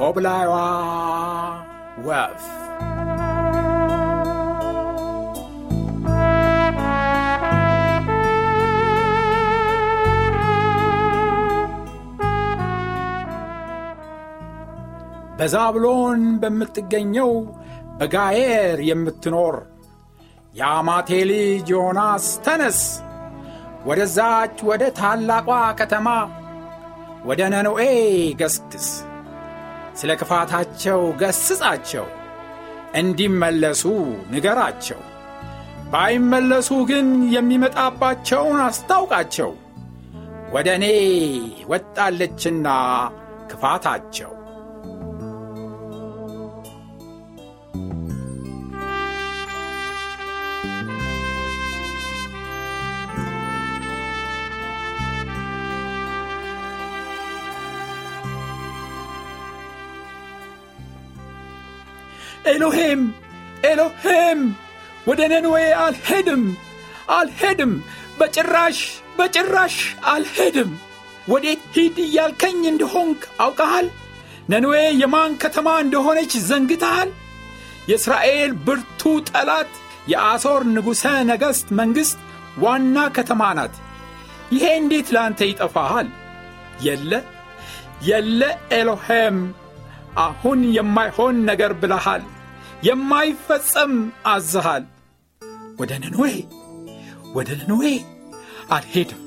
ኮብላይዋ ወፍ በዛብሎን በምትገኘው በጋየር የምትኖር የአማቴ ልጅ ዮናስ ተነስ፣ ወደዛች ወደ ታላቋ ከተማ ወደ ነኖኤ ገስግስ ስለ ክፋታቸው ገስጻቸው፣ እንዲመለሱ ንገራቸው። ባይመለሱ ግን የሚመጣባቸውን አስታውቃቸው። ወደ እኔ ወጣለችና ክፋታቸው ኤሎሄም ኤሎሄም ወደ ነንዌ አልሄድም አልሄድም በጭራሽ በጭራሽ አልሄድም። ወዴት ሂድ እያልከኝ እንደሆንክ አውቀሃል? ነንዌ የማን ከተማ እንደሆነች ዘንግተሃል? የእስራኤል ብርቱ ጠላት የአሦር ንጉሠ ነገሥት መንግሥት ዋና ከተማ ናት። ይሄ እንዴት ለአንተ ይጠፋሃል? የለ የለ ኤሎሄም አሁን የማይሆን ነገር ብለሃል፣ የማይፈጸም አዝሃል። ወደ ነንዌ ወደ ነንዌ አልሄድም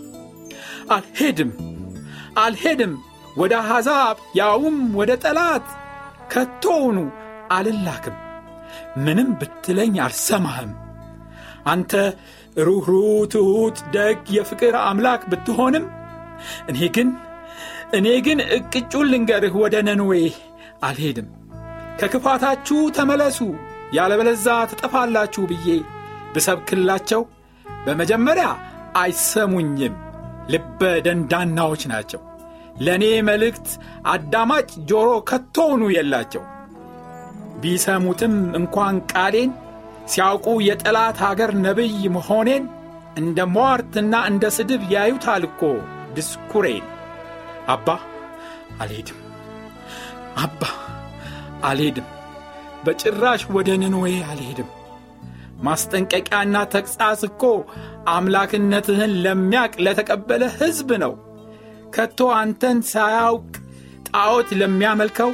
አልሄድም አልሄድም፣ ወደ አሕዛብ ያውም ወደ ጠላት ከቶውኑ አልላክም። ምንም ብትለኝ አልሰማህም። አንተ ሩኅሩህ፣ ትሑት፣ ደግ፣ የፍቅር አምላክ ብትሆንም እኔ ግን እኔ ግን እቅጩን ልንገርህ ወደ ነንዌ አልሄድም። ከክፋታችሁ ተመለሱ ያለበለዛ ትጠፋላችሁ ብዬ ብሰብክላቸው በመጀመሪያ አይሰሙኝም፣ ልበ ደንዳናዎች ናቸው። ለእኔ መልእክት አዳማጭ ጆሮ ከቶውኑ የላቸው። ቢሰሙትም እንኳን ቃሌን ሲያውቁ የጠላት አገር ነቢይ መሆኔን እንደ ሟርትና እንደ ስድብ ያዩታል እኮ ድስኩሬን። አባ አልሄድም አባ አልሄድም፣ በጭራሽ ወደ ነነዌ አልሄድም። ማስጠንቀቂያና ተግሣጽ እኮ አምላክነትህን ለሚያቅ ለተቀበለ ሕዝብ ነው። ከቶ አንተን ሳያውቅ ጣዖት ለሚያመልከው፣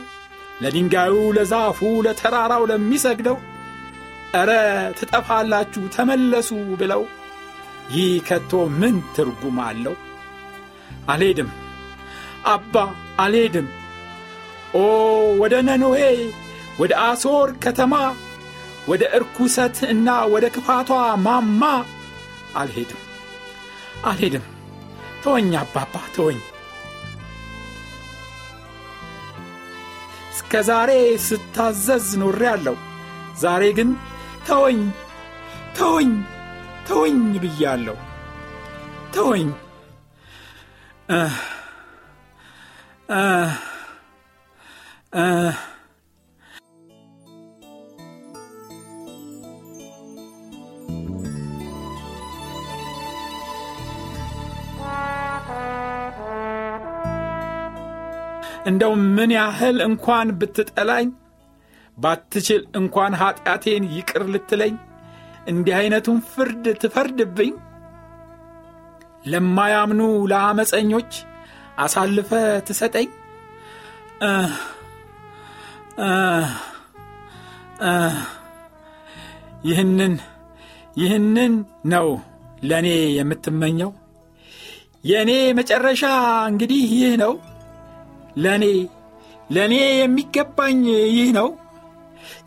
ለድንጋዩ፣ ለዛፉ፣ ለተራራው ለሚሰግደው ኧረ ትጠፋላችሁ ተመለሱ ብለው ይህ ከቶ ምን ትርጉም አለው? አልሄድም አባ አልሄድም ኦ ወደ ነኖዌ ወደ አሶር ከተማ ወደ እርኩሰት እና ወደ ክፋቷ ማማ አልሄድም አልሄድም። ተወኝ አባባ ተወኝ። እስከ ዛሬ ስታዘዝ ኖሬ አለው። ዛሬ ግን ተወኝ ተወኝ ተወኝ ብያለሁ። ተወኝ እንደው ምን ያህል እንኳን ብትጠላኝ ባትችል እንኳን ኀጢአቴን ይቅር ልትለኝ እንዲህ ዐይነቱን ፍርድ ትፈርድብኝ? ለማያምኑ ለአመፀኞች አሳልፈ ትሰጠኝ ይህንን ይህንን ነው ለእኔ የምትመኘው? የእኔ መጨረሻ እንግዲህ ይህ ነው። ለእኔ ለእኔ የሚገባኝ ይህ ነው።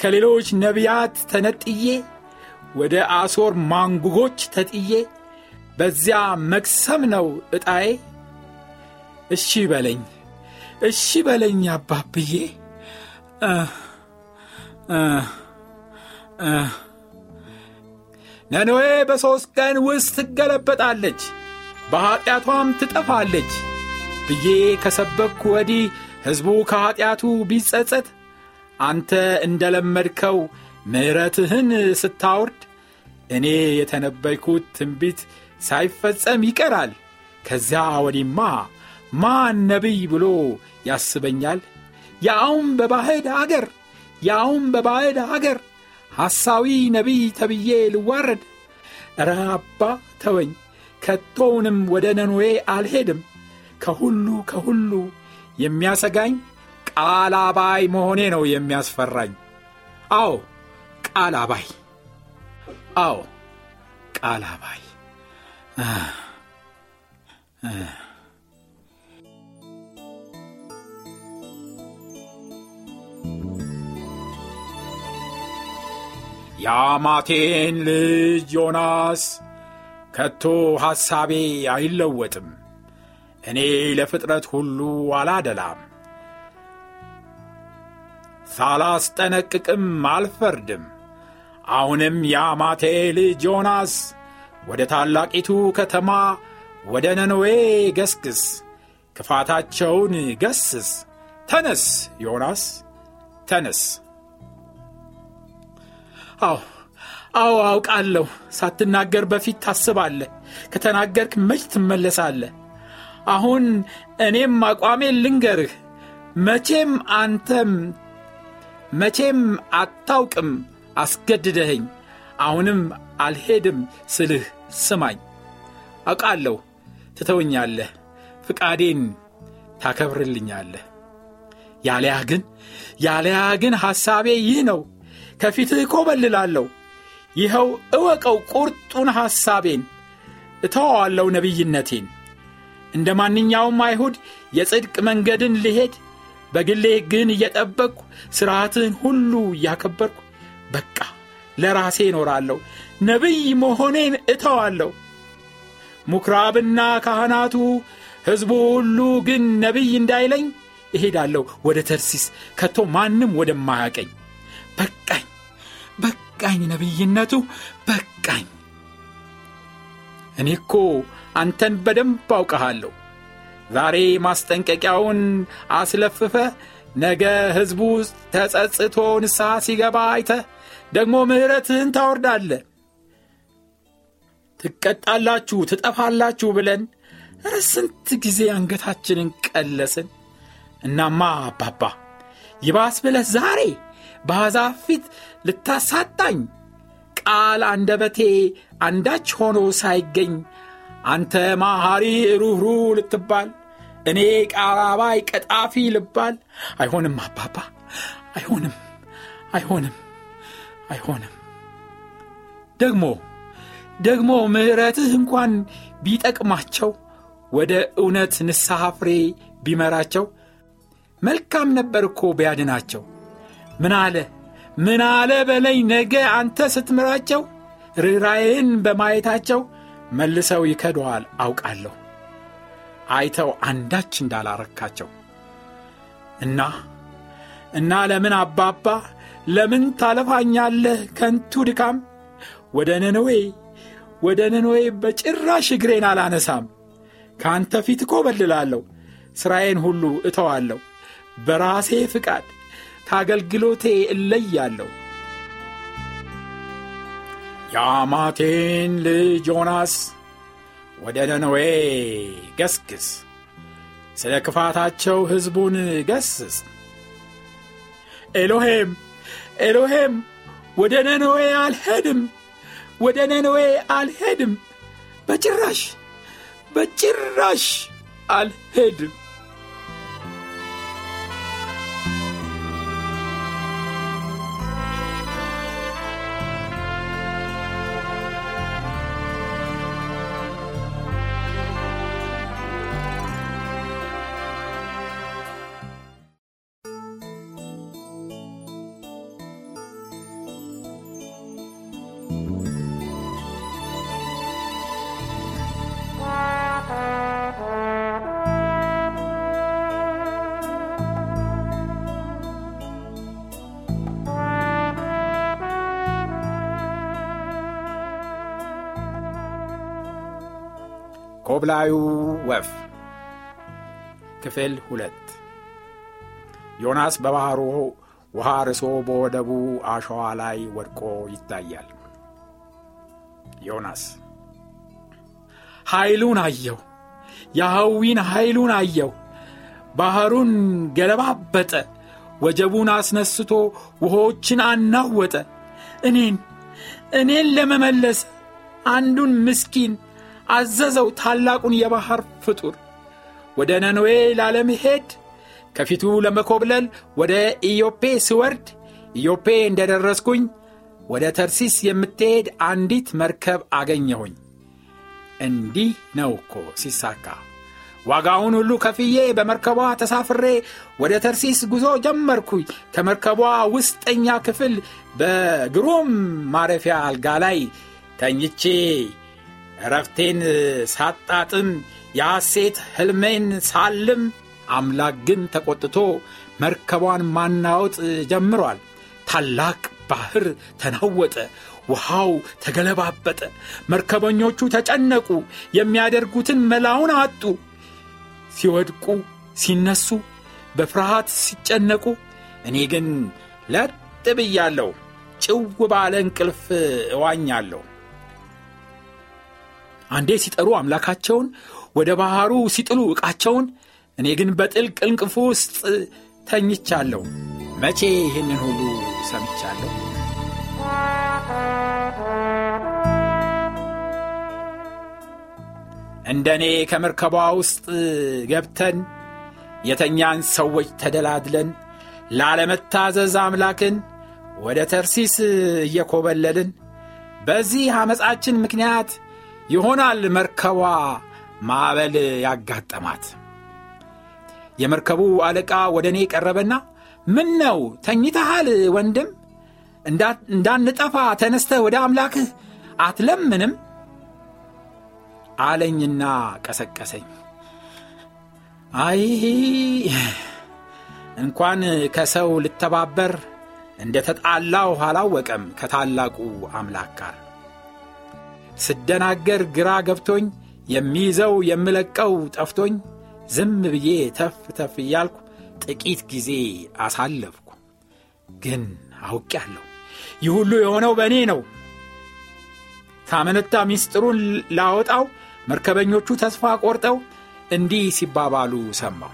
ከሌሎች ነቢያት ተነጥዬ ወደ አሶር ማንጉጎች ተጥዬ በዚያ መክሰም ነው ዕጣዬ። እሺ በለኝ እሺ በለኝ አባብዬ ነነዌ በሦስት ቀን ውስጥ ትገለበጣለች፣ በኀጢአቷም ትጠፋለች ብዬ ከሰበኩ ወዲህ ሕዝቡ ከኀጢአቱ ቢጸጸት አንተ እንደ ለመድከው ምሕረትህን ስታወርድ እኔ የተነበይኩት ትንቢት ሳይፈጸም ይቀራል። ከዚያ ወዲማ ማን ነቢይ ብሎ ያስበኛል? ያውም በባዕድ አገር ያውም በባዕድ አገር ሐሳዊ ነቢይ ተብዬ ልዋረድ። እረ አባ ተወኝ፣ ከቶውንም ወደ ነኖዌ አልሄድም። ከሁሉ ከሁሉ የሚያሰጋኝ ቃል አባይ መሆኔ ነው የሚያስፈራኝ። አዎ ቃል አባይ፣ አዎ ቃል አባይ የአማቴን ልጅ ዮናስ ከቶ ሐሳቤ አይለወጥም። እኔ ለፍጥረት ሁሉ አላደላም፣ ሳላስጠነቅቅም አልፈርድም። አሁንም የአማቴ ልጅ ዮናስ ወደ ታላቂቱ ከተማ ወደ ነነዌ ገስግስ፣ ክፋታቸውን ገስስ። ተነስ ዮናስ ተነስ። አዎ አዎ አውቃለሁ። ሳትናገር በፊት ታስባለህ፣ ከተናገርክ መች ትመለሳለህ። አሁን እኔም አቋሜን ልንገርህ፣ መቼም አንተም መቼም አታውቅም አስገድደኸኝ። አሁንም አልሄድም ስልህ ስማኝ። አውቃለሁ ትተውኛለህ፣ ፍቃዴን ታከብርልኛለህ። ያለያ ግን ያለያ ግን ሐሳቤ ይህ ነው ከፊትህ እኮበልላለሁ። ይኸው እወቀው ቁርጡን ሐሳቤን፣ እተዋዋለሁ ነቢይነቴን። እንደ ማንኛውም አይሁድ የጽድቅ መንገድን ልሄድ፣ በግሌ ግን እየጠበቅሁ ሥርዓትህን ሁሉ እያከበርኩ በቃ ለራሴ እኖራለሁ፣ ነቢይ መሆኔን እተዋለሁ። ምኵራብና ካህናቱ ሕዝቡ ሁሉ ግን ነቢይ እንዳይለኝ እሄዳለሁ ወደ ተርሲስ ከቶ ማንም ወደማያቀኝ በቃኝ በቃኝ፣ ነቢይነቱ በቃኝ። እኔ እኮ አንተን በደንብ አውቀሃለሁ። ዛሬ ማስጠንቀቂያውን አስለፍፈ ነገ ሕዝቡ ተጸጽቶ ንስሐ ሲገባ አይተ ደግሞ ምሕረትህን ታወርዳለ። ትቀጣላችሁ፣ ትጠፋላችሁ ብለን ኧረ ስንት ጊዜ አንገታችንን ቀለስን። እናማ አባባ ይባስ ብለህ ዛሬ በአሕዛብ ፊት ልታሳጣኝ ቃል አንደበቴ አንዳች ሆኖ ሳይገኝ አንተ ማሐሪ ሩኅሩ ልትባል እኔ ቃባባይ ቀጣፊ ልባል። አይሆንም አባባ አይሆንም አይሆንም አይሆንም። ደግሞ ደግሞ ምሕረትህ እንኳን ቢጠቅማቸው ወደ እውነት ንስሐ ፍሬ ቢመራቸው መልካም ነበር እኮ ቢያድናቸው ምን አለ? ምን አለ በለኝ ነገ አንተ ስትምራቸው ርኅራዬን በማየታቸው መልሰው ይከደዋል አውቃለሁ። አይተው አንዳች እንዳላረካቸው። እና እና ለምን አባባ ለምን ታለፋኛለህ ከንቱ ድካም? ወደ ነነዌ ወደ ነነዌ በጭራሽ እግሬን አላነሳም። ከአንተ ፊት እኮበልላለሁ ሥራዬን ሁሉ እተዋለሁ። በራሴ ፍቃድ ከአገልግሎቴ እለያለሁ። የአማቴን ልጅ ዮናስ ወደ ነነዌ ገስግስ፣ ስለ ክፋታቸው ሕዝቡን ገስጽ። ኤሎሄም ኤሎሄም ወደ ነነዌ አልሄድም፣ ወደ ነነዌ አልሄድም፣ በጭራሽ በጭራሽ አልሄድም። ኮብላዩ ወፍ ክፍል ሁለት ዮናስ በባሕሩ ውሃ ርሶ በወደቡ አሸዋ ላይ ወድቆ ይታያል። ዮናስ ኃይሉን አየው፣ የሐዊን ኃይሉን አየው። ባሕሩን ገለባበጠ፣ ወጀቡን አስነስቶ ውሆችን አናወጠ። እኔን እኔን ለመመለስ አንዱን ምስኪን አዘዘው ታላቁን የባሕር ፍጡር ወደ ነነዌ ላለመሄድ ከፊቱ ለመኮብለል ወደ ኢዮፔ ስወርድ ኢዮፔ እንደ ደረስኩኝ ወደ ተርሲስ የምትሄድ አንዲት መርከብ አገኘሁኝ። እንዲህ ነው እኮ ሲሳካ። ዋጋውን ሁሉ ከፍዬ በመርከቧ ተሳፍሬ ወደ ተርሲስ ጉዞ ጀመርኩኝ። ከመርከቧ ውስጠኛ ክፍል በግሩም ማረፊያ አልጋ ላይ ተኝቼ እረፍቴን ሳጣጥም የሐሴት ሕልሜን ሳልም አምላክ ግን ተቆጥቶ መርከቧን ማናወጥ ጀምሯል። ታላቅ ባህር ተናወጠ፣ ውሃው ተገለባበጠ። መርከበኞቹ ተጨነቁ፣ የሚያደርጉትን መላውን አጡ። ሲወድቁ፣ ሲነሱ፣ በፍርሃት ሲጨነቁ፣ እኔ ግን ለጥ ብያለሁ፣ ጭው ባለ እንቅልፍ እዋኛለሁ። አንዴ ሲጠሩ አምላካቸውን ወደ ባሕሩ ሲጥሉ ዕቃቸውን እኔ ግን በጥልቅ እንቅፉ ውስጥ ተኝቻለሁ። መቼ ይህንን ሁሉ ሰምቻለሁ? እንደ እኔ ከመርከቧ ውስጥ ገብተን የተኛን ሰዎች ተደላድለን ላለመታዘዝ አምላክን ወደ ተርሲስ እየኮበለልን በዚህ ዓመፃችን ምክንያት ይሆናል መርከቧ ማዕበል ያጋጠማት። የመርከቡ አለቃ ወደ እኔ ቀረበና ምን ነው ተኝተሃል ወንድም? እንዳንጠፋ ተነስተ ወደ አምላክህ አትለምንም አለኝና ቀሰቀሰኝ። አይ እንኳን ከሰው ልተባበር እንደ ተጣላው አላወቀም ከታላቁ አምላክ ጋር ስደናገር ግራ ገብቶኝ የሚይዘው የምለቀው ጠፍቶኝ ዝም ብዬ ተፍ ተፍ እያልኩ ጥቂት ጊዜ አሳለፍኩ። ግን አውቄአለሁ ይህ ሁሉ የሆነው በእኔ ነው። ካመነታ ሚስጥሩን ላወጣው መርከበኞቹ ተስፋ ቆርጠው እንዲህ ሲባባሉ ሰማሁ።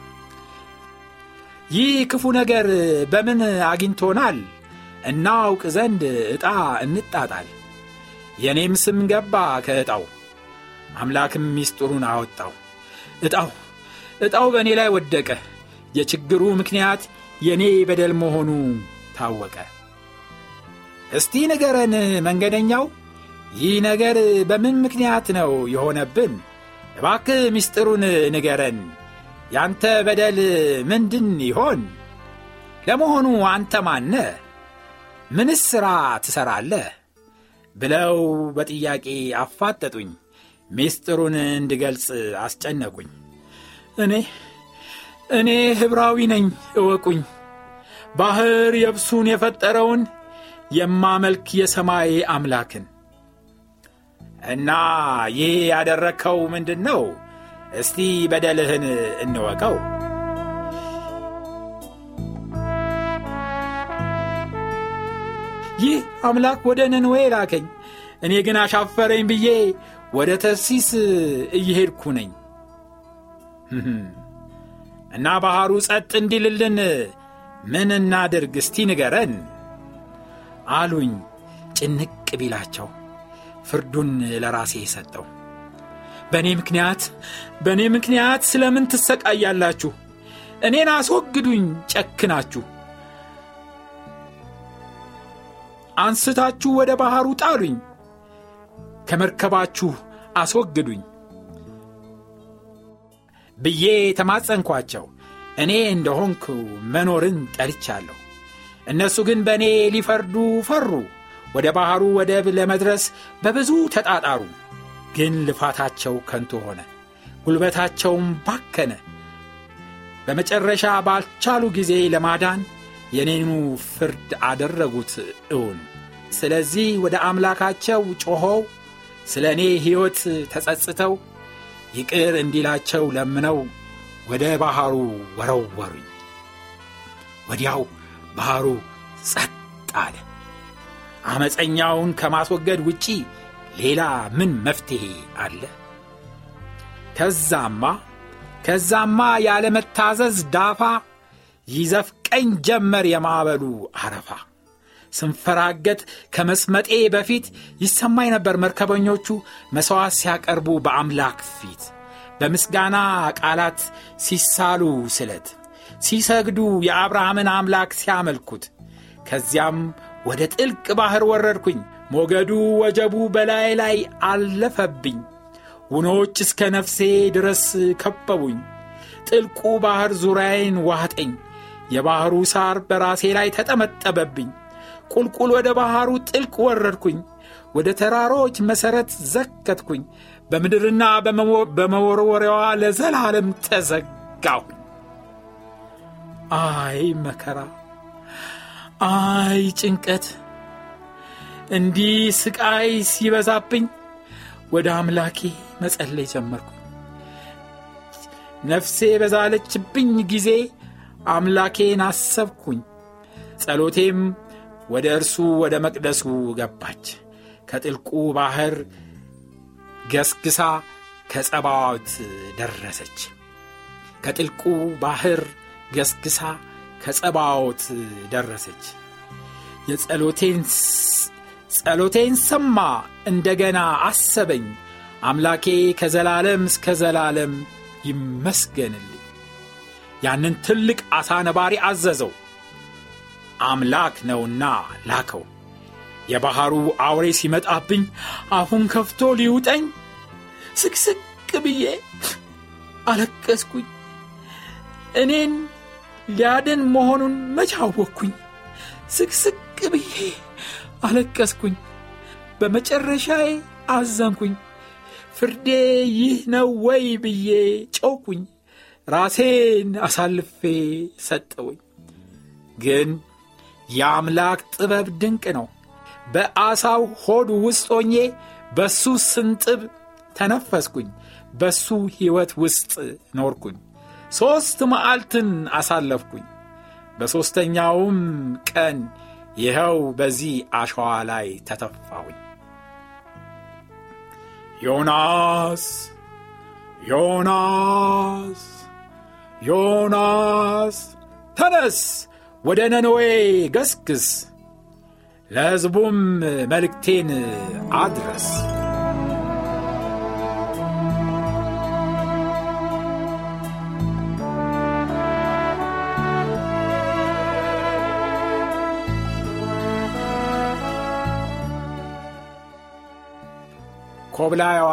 ይህ ክፉ ነገር በምን አግኝቶናል? እናውቅ ዘንድ ዕጣ እንጣጣል። የእኔም ስም ገባ ከዕጣው፣ አምላክም ሚስጥሩን አወጣው። ዕጣው ዕጣው በእኔ ላይ ወደቀ። የችግሩ ምክንያት የእኔ በደል መሆኑ ታወቀ። እስቲ ንገረን መንገደኛው፣ ይህ ነገር በምን ምክንያት ነው የሆነብን? እባክ ምስጢሩን ንገረን። ያንተ በደል ምንድን ይሆን? ለመሆኑ አንተ ማነ? ምንስ ሥራ ትሠራለህ? ብለው በጥያቄ አፋጠጡኝ። ምስጢሩን እንድገልጽ አስጨነቁኝ። እኔ እኔ ኅብራዊ ነኝ እወቁኝ። ባሕር የብሱን የፈጠረውን የማመልክ የሰማይ አምላክን እና ይህ ያደረግከው ምንድን ነው? እስቲ በደልህን እንወቀው። ይህ አምላክ ወደ ነንዌ ላከኝ። እኔ ግን አሻፈረኝ ብዬ ወደ ተርሲስ እየሄድኩ ነኝ እና ባሕሩ ጸጥ እንዲልልን ምን እናድርግ እስቲ ንገረን አሉኝ። ጭንቅ ቢላቸው ፍርዱን ለራሴ ሰጠው። በእኔ ምክንያት በእኔ ምክንያት ስለምን ትሰቃያላችሁ? እኔን አስወግዱኝ ጨክናችሁ አንስታችሁ ወደ ባሕሩ ጣሉኝ፣ ከመርከባችሁ አስወግዱኝ ብዬ ተማጸንኳቸው። እኔ እንደሆንኩ መኖርን ጠልቻለሁ። እነሱ ግን በእኔ ሊፈርዱ ፈሩ። ወደ ባሕሩ ወደብ ለመድረስ በብዙ ተጣጣሩ። ግን ልፋታቸው ከንቱ ሆነ፣ ጉልበታቸውም ባከነ። በመጨረሻ ባልቻሉ ጊዜ ለማዳን የኔኑ ፍርድ አደረጉት እውን። ስለዚህ ወደ አምላካቸው ጮኸው ስለ እኔ ሕይወት ተጸጽተው ይቅር እንዲላቸው ለምነው ወደ ባሕሩ ወረወሩኝ። ወዲያው ባሕሩ ጸጥ አለ። ዐመፀኛውን ከማስወገድ ውጪ ሌላ ምን መፍትሔ አለ? ከዛማ ከዛማ ያለመታዘዝ ዳፋ ይዘፍቀኝ ጀመር የማዕበሉ አረፋ። ስንፈራገጥ ከመስመጤ በፊት ይሰማኝ ነበር መርከበኞቹ መሥዋዕት ሲያቀርቡ በአምላክ ፊት በምስጋና ቃላት ሲሳሉ ስለት ሲሰግዱ የአብርሃምን አምላክ ሲያመልኩት ከዚያም ወደ ጥልቅ ባሕር ወረድኩኝ። ሞገዱ ወጀቡ በላይ ላይ አለፈብኝ። ውኖች እስከ ነፍሴ ድረስ ከበቡኝ። ጥልቁ ባሕር ዙሪያዬን ዋጠኝ። የባሕሩ ሳር በራሴ ላይ ተጠመጠበብኝ። ቁልቁል ወደ ባሕሩ ጥልቅ ወረድኩኝ። ወደ ተራሮች መሠረት ዘከትኩኝ። በምድርና በመወርወሪያዋ ለዘላለም ተዘጋሁ። አይ መከራ፣ አይ ጭንቀት፣ እንዲህ ስቃይ ሲበዛብኝ ወደ አምላኬ መጸለይ ጀመርኩኝ። ነፍሴ በዛለችብኝ ጊዜ አምላኬን አሰብኩኝ። ጸሎቴም ወደ እርሱ ወደ መቅደሱ ገባች። ከጥልቁ ባሕር ገስግሳ ከጸባዖት ደረሰች። ከጥልቁ ባሕር ገስግሳ ከጸባዖት ደረሰች። የጸሎቴን ሰማ፣ እንደገና አሰበኝ። አምላኬ ከዘላለም እስከ ዘላለም ይመስገንልኝ። ያንን ትልቅ ዓሣ ነባሪ አዘዘው፣ አምላክ ነውና ላከው። የባሕሩ አውሬ ሲመጣብኝ አፉን ከፍቶ ሊውጠኝ ስቅስቅ ብዬ አለቀስኩኝ። እኔን ሊያድን መሆኑን መች አወቅኩኝ። ስቅስቅ ብዬ አለቀስኩኝ። በመጨረሻዬ አዘንኩኝ። ፍርዴ ይህ ነው ወይ ብዬ ጮኩኝ። ራሴን አሳልፌ ሰጠውኝ። ግን የአምላክ ጥበብ ድንቅ ነው። በአሳው ሆድ ውስጥ ሆኜ በሱ ስንጥብ ተነፈስኩኝ። በሱ ሕይወት ውስጥ ኖርኩኝ። ሦስት መዓልትን አሳለፍኩኝ። በሦስተኛውም ቀን ይኸው በዚህ አሸዋ ላይ ተተፋሁኝ። ዮናስ ዮናስ ዮናስ ተነስ፣ ወደ ነነዌ ገስግስ፣ ለሕዝቡም መልእክቴን አድረስ። ኮብላይዋ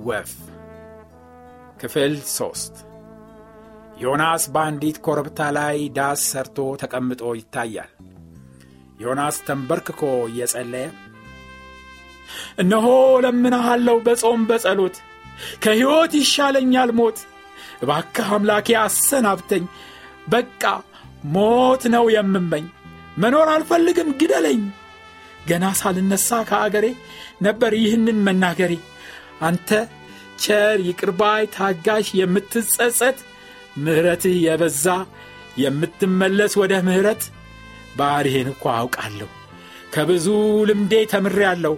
ወፍ ክፍል ሶስት ዮናስ በአንዲት ኮረብታ ላይ ዳስ ሰርቶ ተቀምጦ ይታያል። ዮናስ ተንበርክኮ እየጸለየ እነሆ ለምንሃለው በጾም በጸሎት ከሕይወት ይሻለኛል ሞት፣ እባክህ አምላኬ አሰናብተኝ፣ በቃ ሞት ነው የምመኝ፣ መኖር አልፈልግም ግደለኝ። ገና ሳልነሳ ከአገሬ ነበር ይህንን መናገሬ። አንተ ቸር ይቅርባይ ታጋሽ የምትጸጸት ምሕረትህ የበዛ የምትመለስ ወደ ምሕረት ባሕርህን እኳ አውቃለሁ። ከብዙ ልምዴ ተምሬአለሁ።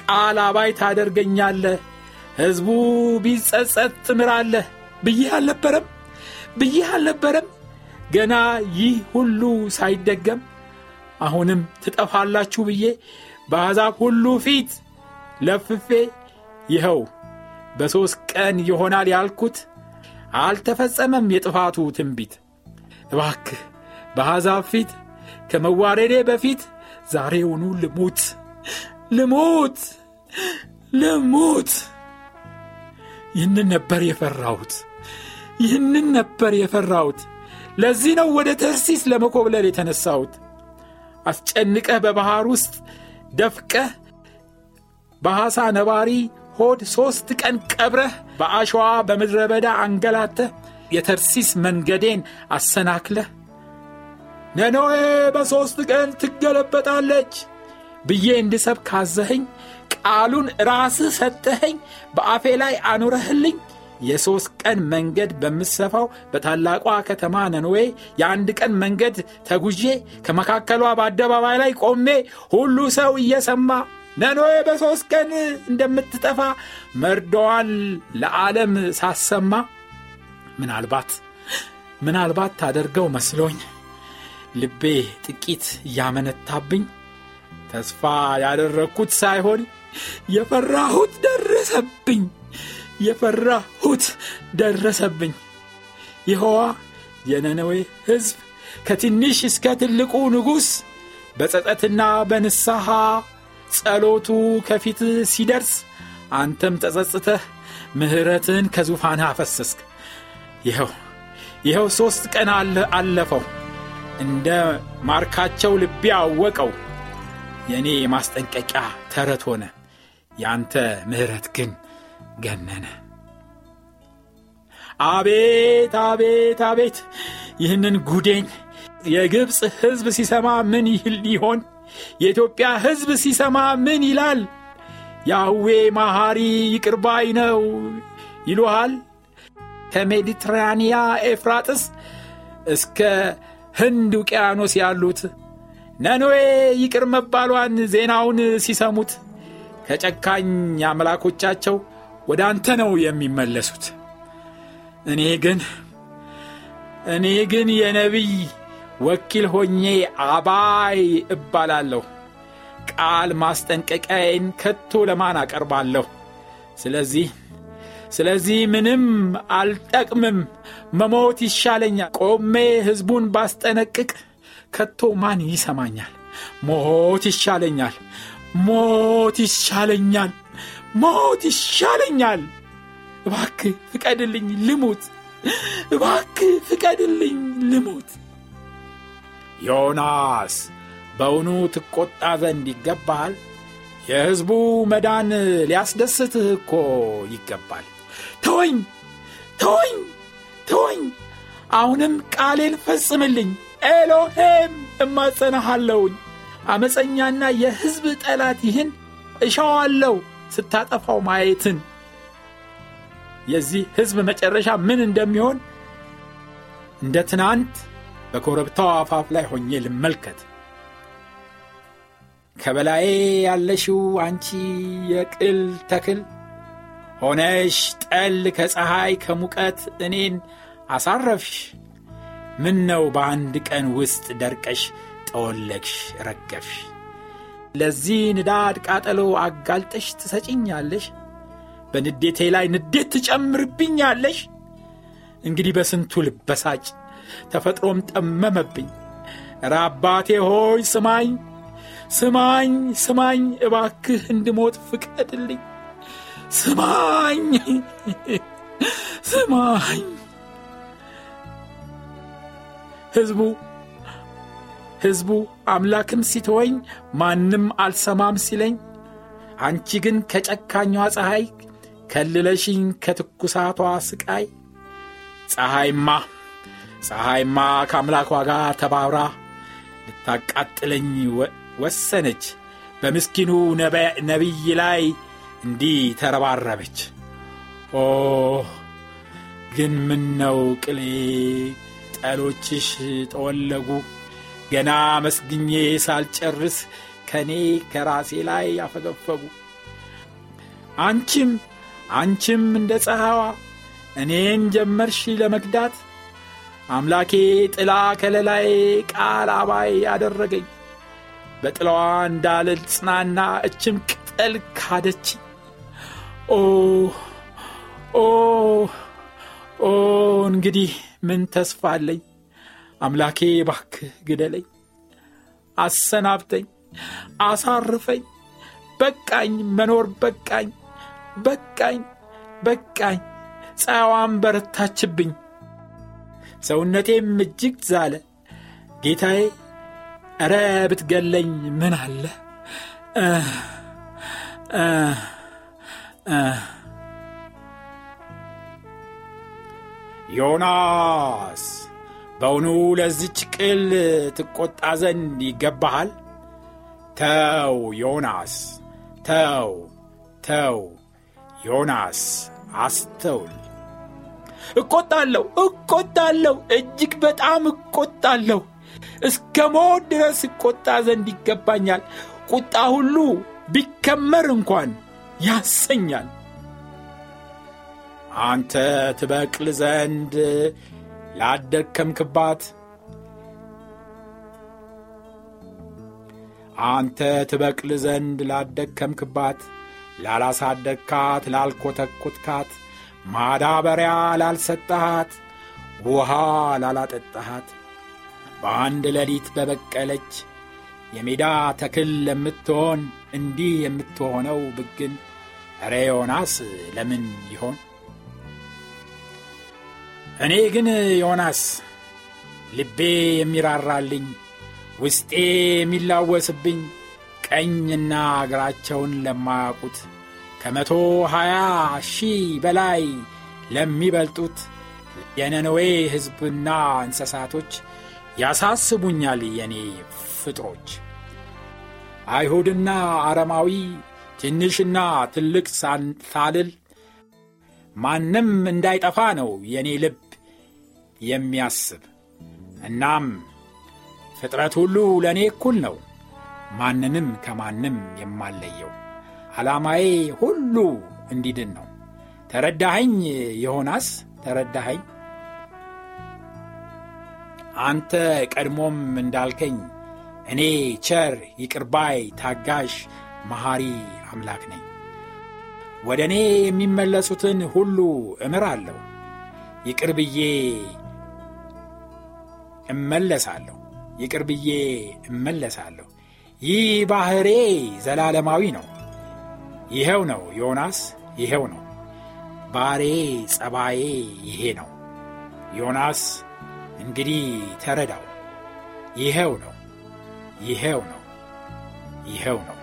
ቃል አባይ ታደርገኛለህ፣ ሕዝቡ ቢጸጸት ትምራለህ ብዬህ አልነበረም ብዬህ አልነበረም? ገና ይህ ሁሉ ሳይደገም አሁንም ትጠፋላችሁ ብዬ በአሕዛብ ሁሉ ፊት ለፍፌ ይኸው በሦስት ቀን ይሆናል ያልኩት አልተፈጸመም የጥፋቱ ትንቢት። እባክህ በአሕዛብ ፊት ከመዋረዴ በፊት ዛሬውኑ ልሙት ልሙት ልሙት። ይህንን ነበር የፈራሁት፣ ይህንን ነበር የፈራሁት። ለዚህ ነው ወደ ተርሲስ ለመኮብለል የተነሳሁት። አስጨንቀህ በባሕር ውስጥ ደፍቀህ በሐሳ ነባሪ ሆድ ሦስት ቀን ቀብረህ በአሸዋ በምድረ በዳ አንገላተህ የተርሲስ መንገዴን አሰናክለህ ነነዌ በሦስት ቀን ትገለበጣለች ብዬ እንድሰብ ካዘኸኝ ቃሉን ራስህ ሰጠኸኝ በአፌ ላይ አኑረህልኝ የሦስት ቀን መንገድ በምሰፋው በታላቋ ከተማ ነንዌ የአንድ ቀን መንገድ ተጉዤ ከመካከሏ በአደባባይ ላይ ቆሜ ሁሉ ሰው እየሰማ ነንዌ በሦስት ቀን እንደምትጠፋ መርዶዋን ለዓለም ሳሰማ ምናልባት ምናልባት ታደርገው መስሎኝ ልቤ ጥቂት እያመነታብኝ ተስፋ ያደረግኩት ሳይሆን የፈራሁት ደረሰብኝ። የፈራሁት ደረሰብኝ። ይኸዋ የነነዌ ሕዝብ ከትንሽ እስከ ትልቁ ንጉሥ በጸጸትና በንስሐ ጸሎቱ ከፊት ሲደርስ አንተም ተጸጽተህ ምሕረትን ከዙፋን አፈሰስክ። ይኸው ይኸው ሦስት ቀን አለፈው። እንደ ማርካቸው ልቤ አወቀው። የእኔ የማስጠንቀቂያ ተረት ሆነ። ያንተ ምሕረት ግን ገነነ። አቤት አቤት አቤት! ይህንን ጉዴን የግብፅ ሕዝብ ሲሰማ ምን ይል ይሆን የኢትዮጵያ ሕዝብ ሲሰማ ምን ይላል ያህዌ ማሐሪ ይቅርባይ ነው ይሉሃል ከሜዲትራንያ ኤፍራጥስ እስከ ህንድ ውቅያኖስ ያሉት ነኖዌ ይቅር መባሏን ዜናውን ሲሰሙት ከጨካኝ አምላኮቻቸው ወደ አንተ ነው የሚመለሱት። እኔ ግን እኔ ግን የነቢይ ወኪል ሆኜ አባይ እባላለሁ። ቃል ማስጠንቀቂያዬን ከቶ ለማን አቀርባለሁ? ስለዚህ ስለዚህ ምንም አልጠቅምም፣ መሞት ይሻለኛል። ቆሜ ሕዝቡን ባስጠነቅቅ ከቶ ማን ይሰማኛል? ሞት ይሻለኛል፣ ሞት ይሻለኛል፣ ሞት ይሻለኛል። እባክ ፍቀድልኝ ልሙት፣ እባክ ፍቀድልኝ ልሙት። ዮናስ በውኑ ትቈጣ ዘንድ ይገባሃል? የሕዝቡ መዳን ሊያስደስትህ እኮ ይገባል። ተወኝ ተወኝ ተወኝ፣ አሁንም ቃሌን ፈጽምልኝ። ኤሎሄም እማጸናሃለውኝ። አመፀኛና የሕዝብ ጠላት ይህን እሻዋለሁ ስታጠፋው ማየትን የዚህ ሕዝብ መጨረሻ ምን እንደሚሆን እንደ ትናንት በኮረብታው አፋፍ ላይ ሆኜ ልመልከት። ከበላዬ ያለሽው አንቺ የቅል ተክል ሆነሽ ጠል ከፀሐይ ከሙቀት እኔን አሳረፍሽ። ምን ነው በአንድ ቀን ውስጥ ደርቀሽ ጠወለግሽ ረገፍሽ። ለዚህ ንዳድ ቃጠሎ አጋልጠሽ ትሰጭኛለሽ። በንዴቴ ላይ ንዴት ትጨምርብኛለሽ። እንግዲህ በስንቱ ልበሳጭ ተፈጥሮም ጠመመብኝ። ኧረ አባቴ ሆይ ስማኝ፣ ስማኝ፣ ስማኝ፣ እባክህ እንድሞት ፍቀድልኝ። ስማኝ፣ ስማኝ። ሕዝቡ ሕዝቡ አምላክም ሲተወኝ ማንም አልሰማም ሲለኝ አንቺ ግን ከጨካኟ ፀሐይ ከልለሽኝ ከትኩሳቷ ስቃይ ፀሐይማ ፀሐይማ ከአምላኳ ጋር ተባብራ ልታቃጥለኝ ወሰነች። በምስኪኑ ነቢይ ላይ እንዲህ ተረባረበች። ኦ ግን ምን ነው ቅሌ ጠሎችሽ ጠወለጉ ገና መስግኜ ሳልጨርስ ከእኔ ከራሴ ላይ ያፈገፈጉ አንቺም አንቺም እንደ ፀሐዋ እኔን ጀመርሽ ለመክዳት አምላኬ ጥላ ከለላይ ቃል አባይ አደረገኝ። በጥላዋ እንዳልል ጽናና እችም ቅጠል ካደች ኦ ኦ ኦ እንግዲህ ምን ተስፋ አለኝ? አምላኬ ባክህ ግደለኝ አሰናብተኝ አሳርፈኝ በቃኝ መኖር በቃኝ በቃኝ በቃኝ ፀሐይዋም በረታችብኝ ሰውነቴም እጅግ ዛለ። ጌታዬ እረ ብትገለኝ ምን አለ? ዮናስ በውኑ ለዚች ቅል ትቈጣ ዘንድ ይገባሃል? ተው ዮናስ ተው ተው ዮናስ አስተውል እቆጣለሁ፣ እቆጣለሁ፣ እጅግ በጣም እቆጣለሁ። እስከ ሞት ድረስ እቆጣ ዘንድ ይገባኛል። ቁጣ ሁሉ ቢከመር እንኳን ያሰኛል። አንተ ትበቅል ዘንድ ላደከምክባት አንተ ትበቅል ዘንድ ላደከምክባት ላላሳደግካት ላልኮተኮትካት ማዳበሪያ ላልሰጠሃት ውሃ ላላጠጣሃት በአንድ ሌሊት በበቀለች የሜዳ ተክል ለምትሆን እንዲህ የምትሆነው ብግን ሬ ዮናስ ለምን ይሆን? እኔ ግን ዮናስ ልቤ የሚራራልኝ ውስጤ የሚላወስብኝ ቀኝና እግራቸውን ለማያውቁት ከመቶ ሀያ ሺህ በላይ ለሚበልጡት የነነዌ ሕዝብና እንስሳቶች ያሳስቡኛል የኔ ፍጥሮች። አይሁድና አረማዊ ትንሽና ትልቅ ሳልል ማንም እንዳይጠፋ ነው የኔ ልብ የሚያስብ። እናም ፍጥረት ሁሉ ለእኔ እኩል ነው ማንንም ከማንም የማለየው ዓላማዬ ሁሉ እንዲድን ነው። ተረዳኸኝ ዮናስ ተረዳኸኝ። አንተ ቀድሞም እንዳልከኝ እኔ ቸር ይቅርባይ ታጋሽ መሐሪ አምላክ ነኝ። ወደ እኔ የሚመለሱትን ሁሉ እምራለሁ። ይቅር ብዬ እመለሳለሁ። ይቅር ብዬ እመለሳለሁ። ይህ ባሕሬ ዘላለማዊ ነው ይኸው ነው ዮናስ ይኸው ነው። ባሬ ጸባዬ ይሄ ነው። ዮናስ እንግዲህ ተረዳው። ይኸው ነው ይኸው ነው ይኸው ነው።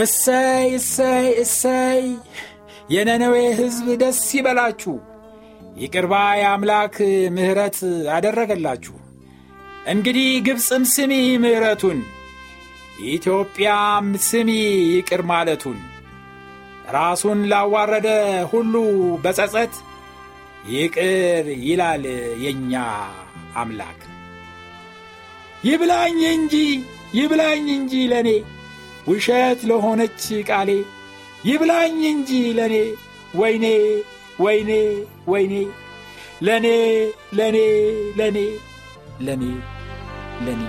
እሰይ እሰይ እሰይ! የነነዌ ሕዝብ ደስ ይበላችሁ! ይቅርባ የአምላክ ምሕረት አደረገላችሁ! እንግዲህ ግብፅም ስሚ ምሕረቱን ኢትዮጵያም ስሚ ይቅር ማለቱን ራሱን ላዋረደ ሁሉ በጸጸት ይቅር ይላል የእኛ አምላክ። ይብላኝ እንጂ ይብላኝ እንጂ ለእኔ ውሸት ለሆነች ቃሌ ይብላኝ እንጂ ለእኔ ወይኔ ወይኔ ወይኔ ለእኔ ለእኔ ለእኔ ለእኔ ለእኔ